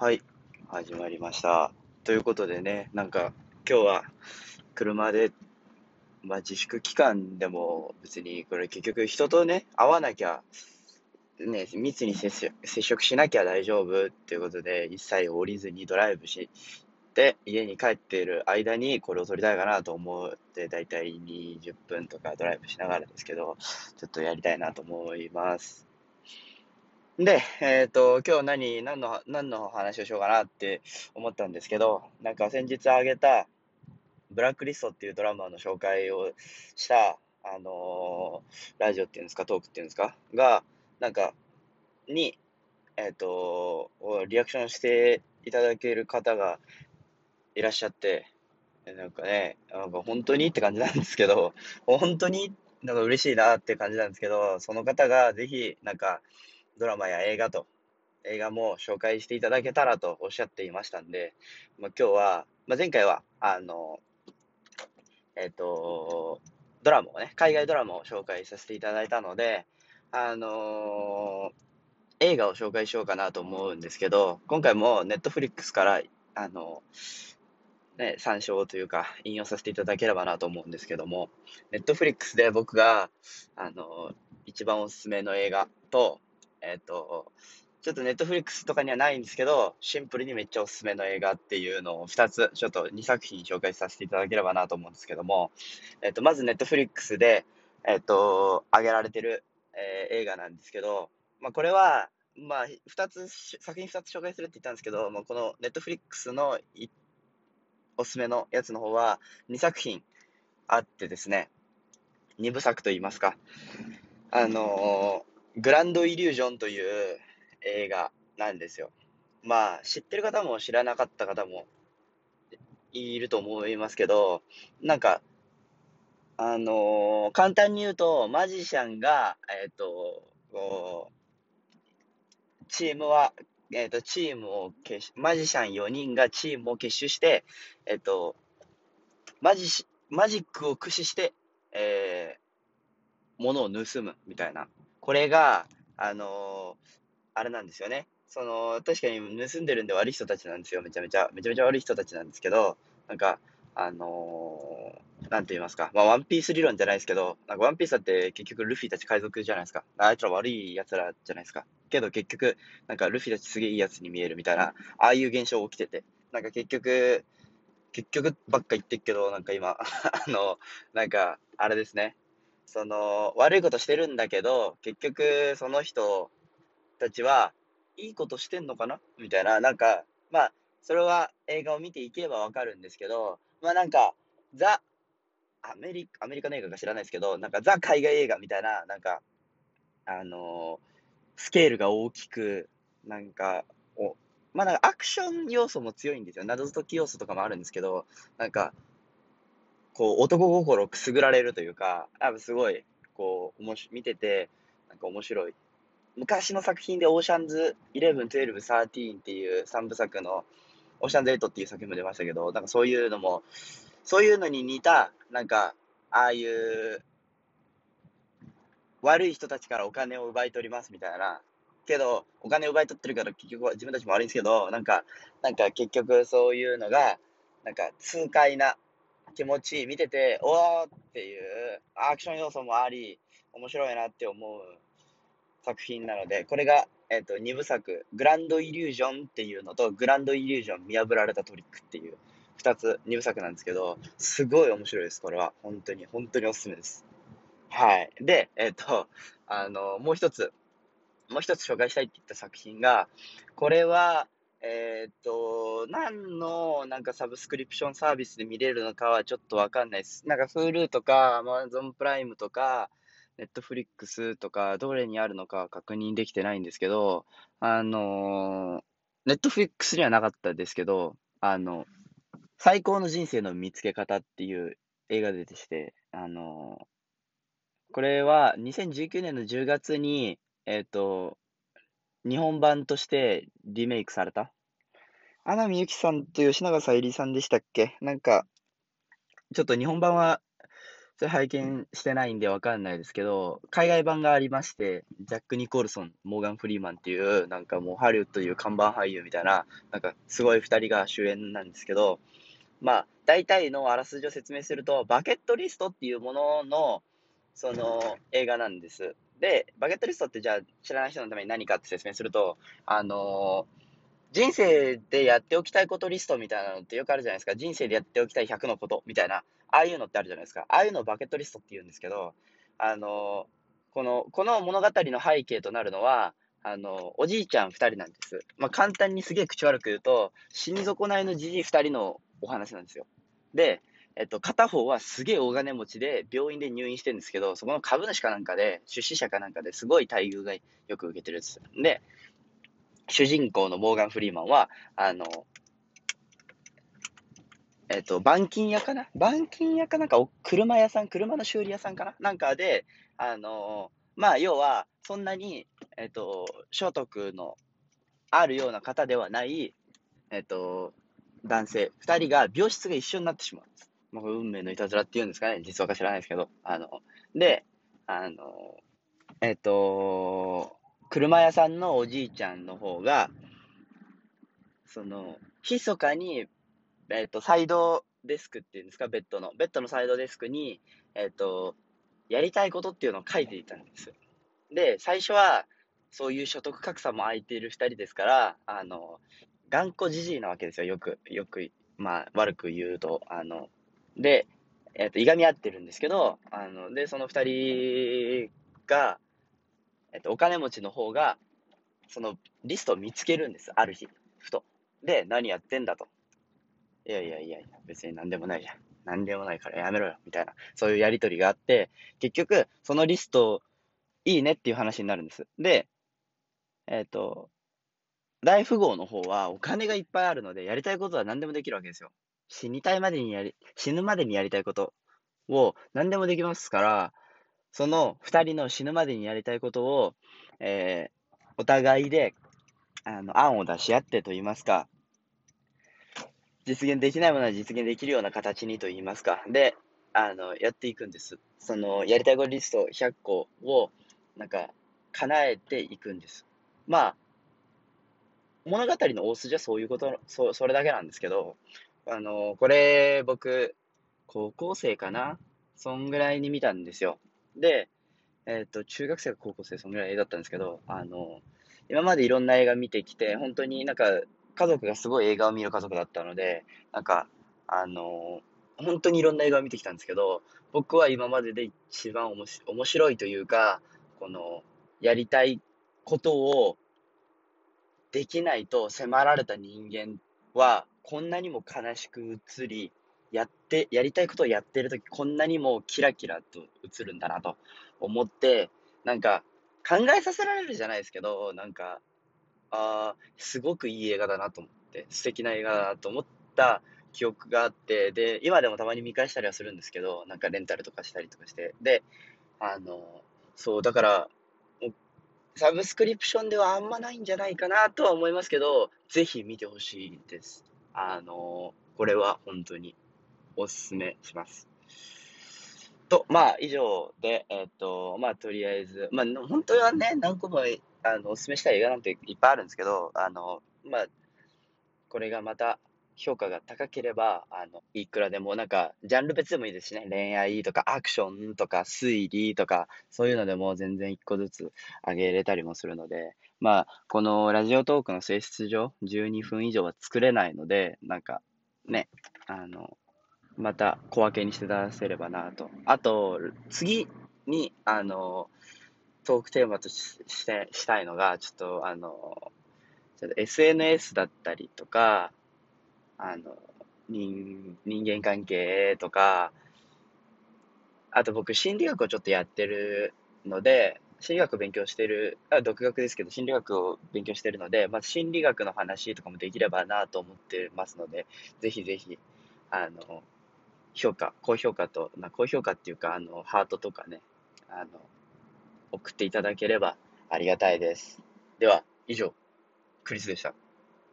はい、始まりました。ということでね、なんか今日は車で、まあ、自粛期間でも別にこれ結局人とね、会わなきゃ、ね、密に接触しなきゃ大丈夫っていうことで、一切降りずにドライブして、家に帰っている間にこれを撮りたいかなと思って、だいたい20分とかドライブしながらですけど、ちょっとやりたいなと思います。で、えっ、と、今日何、何の、何の話をしようかなって思ったんですけど、なんか先日あげた、ブラックリストっていうドラマの紹介をした、あのーラジオっていうんですか、トークっていうんですか、が、なんか、に、えっ、と、リアクションしていただける方がいらっしゃって、えなんかね、なんか本当にって感じなんですけど、本当になんか嬉しいなって感じなんですけど、その方がぜひ、なんか、ドラマや映画と、映画も紹介していただけたらとおっしゃっていましたんで、まあ、今日は、まあ、前回は、あの、えっ、と、ドラマをね、海外ドラマを紹介させていただいたので、あの映画を紹介しようかなと思うんですけど、今回もネットフリックスから、あの、ね、参照というか、引用させていただければなと思うんですけども、 Netflix で僕が、あの、一番おすすめの映画と、えっ、と、ちょっと Netflix とかにはないんですけど、シンプルにめっちゃおすすめの映画っていうのを2つ、ちょっと2作品紹介させていただければなと思うんですけども、えっ、と、まず Netflix で、えっ、と、上げられてる、え映画なんですけど、まあ、これは、まあ、2つ、作品2つ紹介するって言ったんですけど、まあ、この Netflix のいおすすめのやつの方は2作品あってですね、2部作と言いますか、あのーグランドイリュージョンという映画なんですよ。まあ、知ってる方も知らなかった方もいると思いますけど、なんか、あのー簡単に言うと、マジシャンが、えっ、と、チームは、えっ、と、チームを結、マジシャン4人がチームを結集して、えっ、と、マジ、マジックを駆使して、えー、物を盗むみたいな。これが、あのあれなんですよね。その、確かに盗んでるんで悪い人たちなんですよ。めちゃめちゃ、めちゃめちゃ悪い人たちなんですけど、なんか、あのーなんて言いますか。まあ、ワンピース理論じゃないですけど、なんかワンピースだって結局ルフィたち海賊じゃないですか。あいつら悪い奴らじゃないですか。けど結局、なんかルフィたちすげえいい奴に見えるみたいな、ああいう現象起きてて、なんか結局、結局ばっか言ってっけど、なんか今、あの、なんか、あれですね。その、悪いことしてるんだけど、結局、その人たちは、いいことしてんのかな？みたいな、なんか、まあ、それは映画を見ていければわかるんですけど、まあなんか、ザ、アメリカ、アメリカの映画か知らないですけど、なんかザ海外映画みたいな、なんか、あのースケールが大きく、なんか、お、まあなんかアクション要素も強いんですよ。謎解き要素とかもあるんですけど、なんか、こう、男心をくすぐられるというか、多分すごい、こう、おもし、見てて、なんか面白い。昔の作品でオーシャンズ11、12、13っていう3部作の、オーシャンズ8っていう作品も出ましたけど、なんかそういうのも、そういうのに似た、なんか、ああいう、悪い人たちからお金を奪い取りますみたいな。けど、お金を奪い取ってるから結局は自分たちも悪いんですけど、なんか、なんか結局そういうのが、なんか痛快な気持ち見てて、おーっていうアクション要素もあり、面白いなって思う作品なので、これが、えっ、と、2部作、グランドイリュージョンっていうのと、グランドイリュージョン見破られたトリックっていう、2つ、2部作なんですけど、すごい面白いです、これは。本当に、本当におすすめです。はい。で、えっ、と、あの、もう一つ、もう一つ紹介したいって言った作品が、これは、えっ、と、何のなんかサブスクリプションサービスで見れるのかはちょっとわかんないです。なんか Hulu とか Amazon プライムとか Netflix とかどれにあるのかは確認できてないんですけど、あの、Netflix にはなかったですけど、あの、最高の人生の見つけ方っていう映画ででして、あの、これは2019年の10月に、えっ、と、日本版としてリメイクされた。穴見ゆきさんと吉永小百合さんでしたっけ？なんか、ちょっと日本版はそれ拝見してないんでわかんないですけど、海外版がありまして、ジャック・ニコルソン、モーガン・フリーマンっていう、なんかもうハリウッドという看板俳優みたいな、なんかすごい二人が主演なんですけど、まあ、大体のあらすじを説明すると、バケットリストっていうものの、その映画なんです。で、バケットリストってじゃあ知らない人のために何かって説明すると、あのー人生でやっておきたいことリストみたいなのってよくあるじゃないですか。人生でやっておきたい100のことみたいな、ああいうのってあるじゃないですか。ああいうのをバケットリストって言うんですけど、あの、この、この物語の背景となるのは、あの、おじいちゃん2人なんです。まあ、簡単にすげえ口悪く言うと、死に損ないのじじい2人のお話なんですよ。で、えっと、片方はすげえ大金持ちで病院で入院してるんですけど、そこの株主かなんかで、出資者かなんかですごい待遇がよく受けてるんです。で、主人公のモーガン・フリーマンは、あの、えっと、板金屋かな？板金屋かなんか、車屋さん、車の修理屋さんかな？なんかで、あの、まあ、要は、そんなに、えっと、所得のあるような方ではない、えっと、男性、二人が病室が一緒になってしまうんです。まあ、運命のいたずらっていうんですかね、実話か知らないですけど。あの、で、あの、えっと、車屋さんのおじいちゃんの方が、その、密かに、えっ、ー、と、サイドデスクっていうんですか、ベッドの。ベッドのサイドデスクに、えっ、ー、と、やりたいことっていうのを書いていたんです。で、最初は、そういう所得格差も空いている二人ですから、あの、頑固じじいなわけですよ、よく、よく、まあ、悪く言うと。あの、で、えっ、ー、と、いがみ合ってるんですけど、あの、で、その二人が、えっと、お金持ちの方が、そのリストを見つけるんです。ある日、ふと。で、何やってんだと。いやいやいやいや、別に何でもないじゃん。何でもないからやめろよ、みたいな。そういうやりとりがあって、結局、そのリスト、いいねっていう話になるんです。で、えっ、ー、と、大富豪の方はお金がいっぱいあるので、やりたいことは何でもできるわけですよ。死にたいまでにやり、死ぬまでにやりたいことを何でもできますから、その二人の死ぬまでにやりたいことを、えー、お互いで、あの、案を出し合ってと言いますか、実現できないものは実現できるような形にと言いますか、で、あの、やっていくんです。その、やりたいことリスト100個を、なんか、叶えていくんです。まあ、物語の大筋はそういうこと、そそれだけなんですけど、あの、これ、僕、高校生かな？そんぐらいに見たんですよ。で、えっ、ー、と、中学生か高校生、そのぐらいだったんですけど、あの、今までいろんな映画見てきて、本当になんか、家族がすごい映画を見る家族だったので、なんか、あの、本当にいろんな映画を見てきたんですけど、僕は今までで一番おもし面白いというか、この、やりたいことをできないと迫られた人間は、こんなにも悲しく映り、やって、やりたいことをやってるとき、こんなにもキラキラと映るんだなと思って、なんか、考えさせられるじゃないですけど、なんか、ああ、すごくいい映画だなと思って、素敵な映画だなと思った記憶があって、で、今でもたまに見返したりはするんですけど、なんかレンタルとかしたりとかして、で、あの、そう、だから、サブスクリプションではあんまないんじゃないかなとは思いますけど、ぜひ見てほしいです。あの、これは本当におすすめします。と、まあ、以上で、えっ、ー、と、まあ、とりあえず、まあ、本当はね、何個も、あの、おすすめしたい映画なんていっぱいあるんですけど、あの、まあ、これがまた評価が高ければ、あの、いくらでも、なんか、ジャンル別でもいいですしね、恋愛とかアクションとか推理とか、そういうのでも全然一個ずつ上げれたりもするので、まあ、このラジオトークの性質上、12分以上は作れないので、なんか、ね、あの、また小分けにして出せればなと。あと、次に、あの、トークテーマとしてしたいのが、ちょっと、あの、SNS だったりとか、あの、人人間関係とか、あと僕、心理学をちょっとやってるので、心理学を勉強してる、あ独学ですけど、心理学を勉強してるので、まあ、心理学の話とかもできればなと思ってますので、ぜひぜひ、あの、評価、高評価と、まあ、高評価っていうか、あの、ハートとかね、あの、送っていただければありがたいです。では、以上、クリスでした。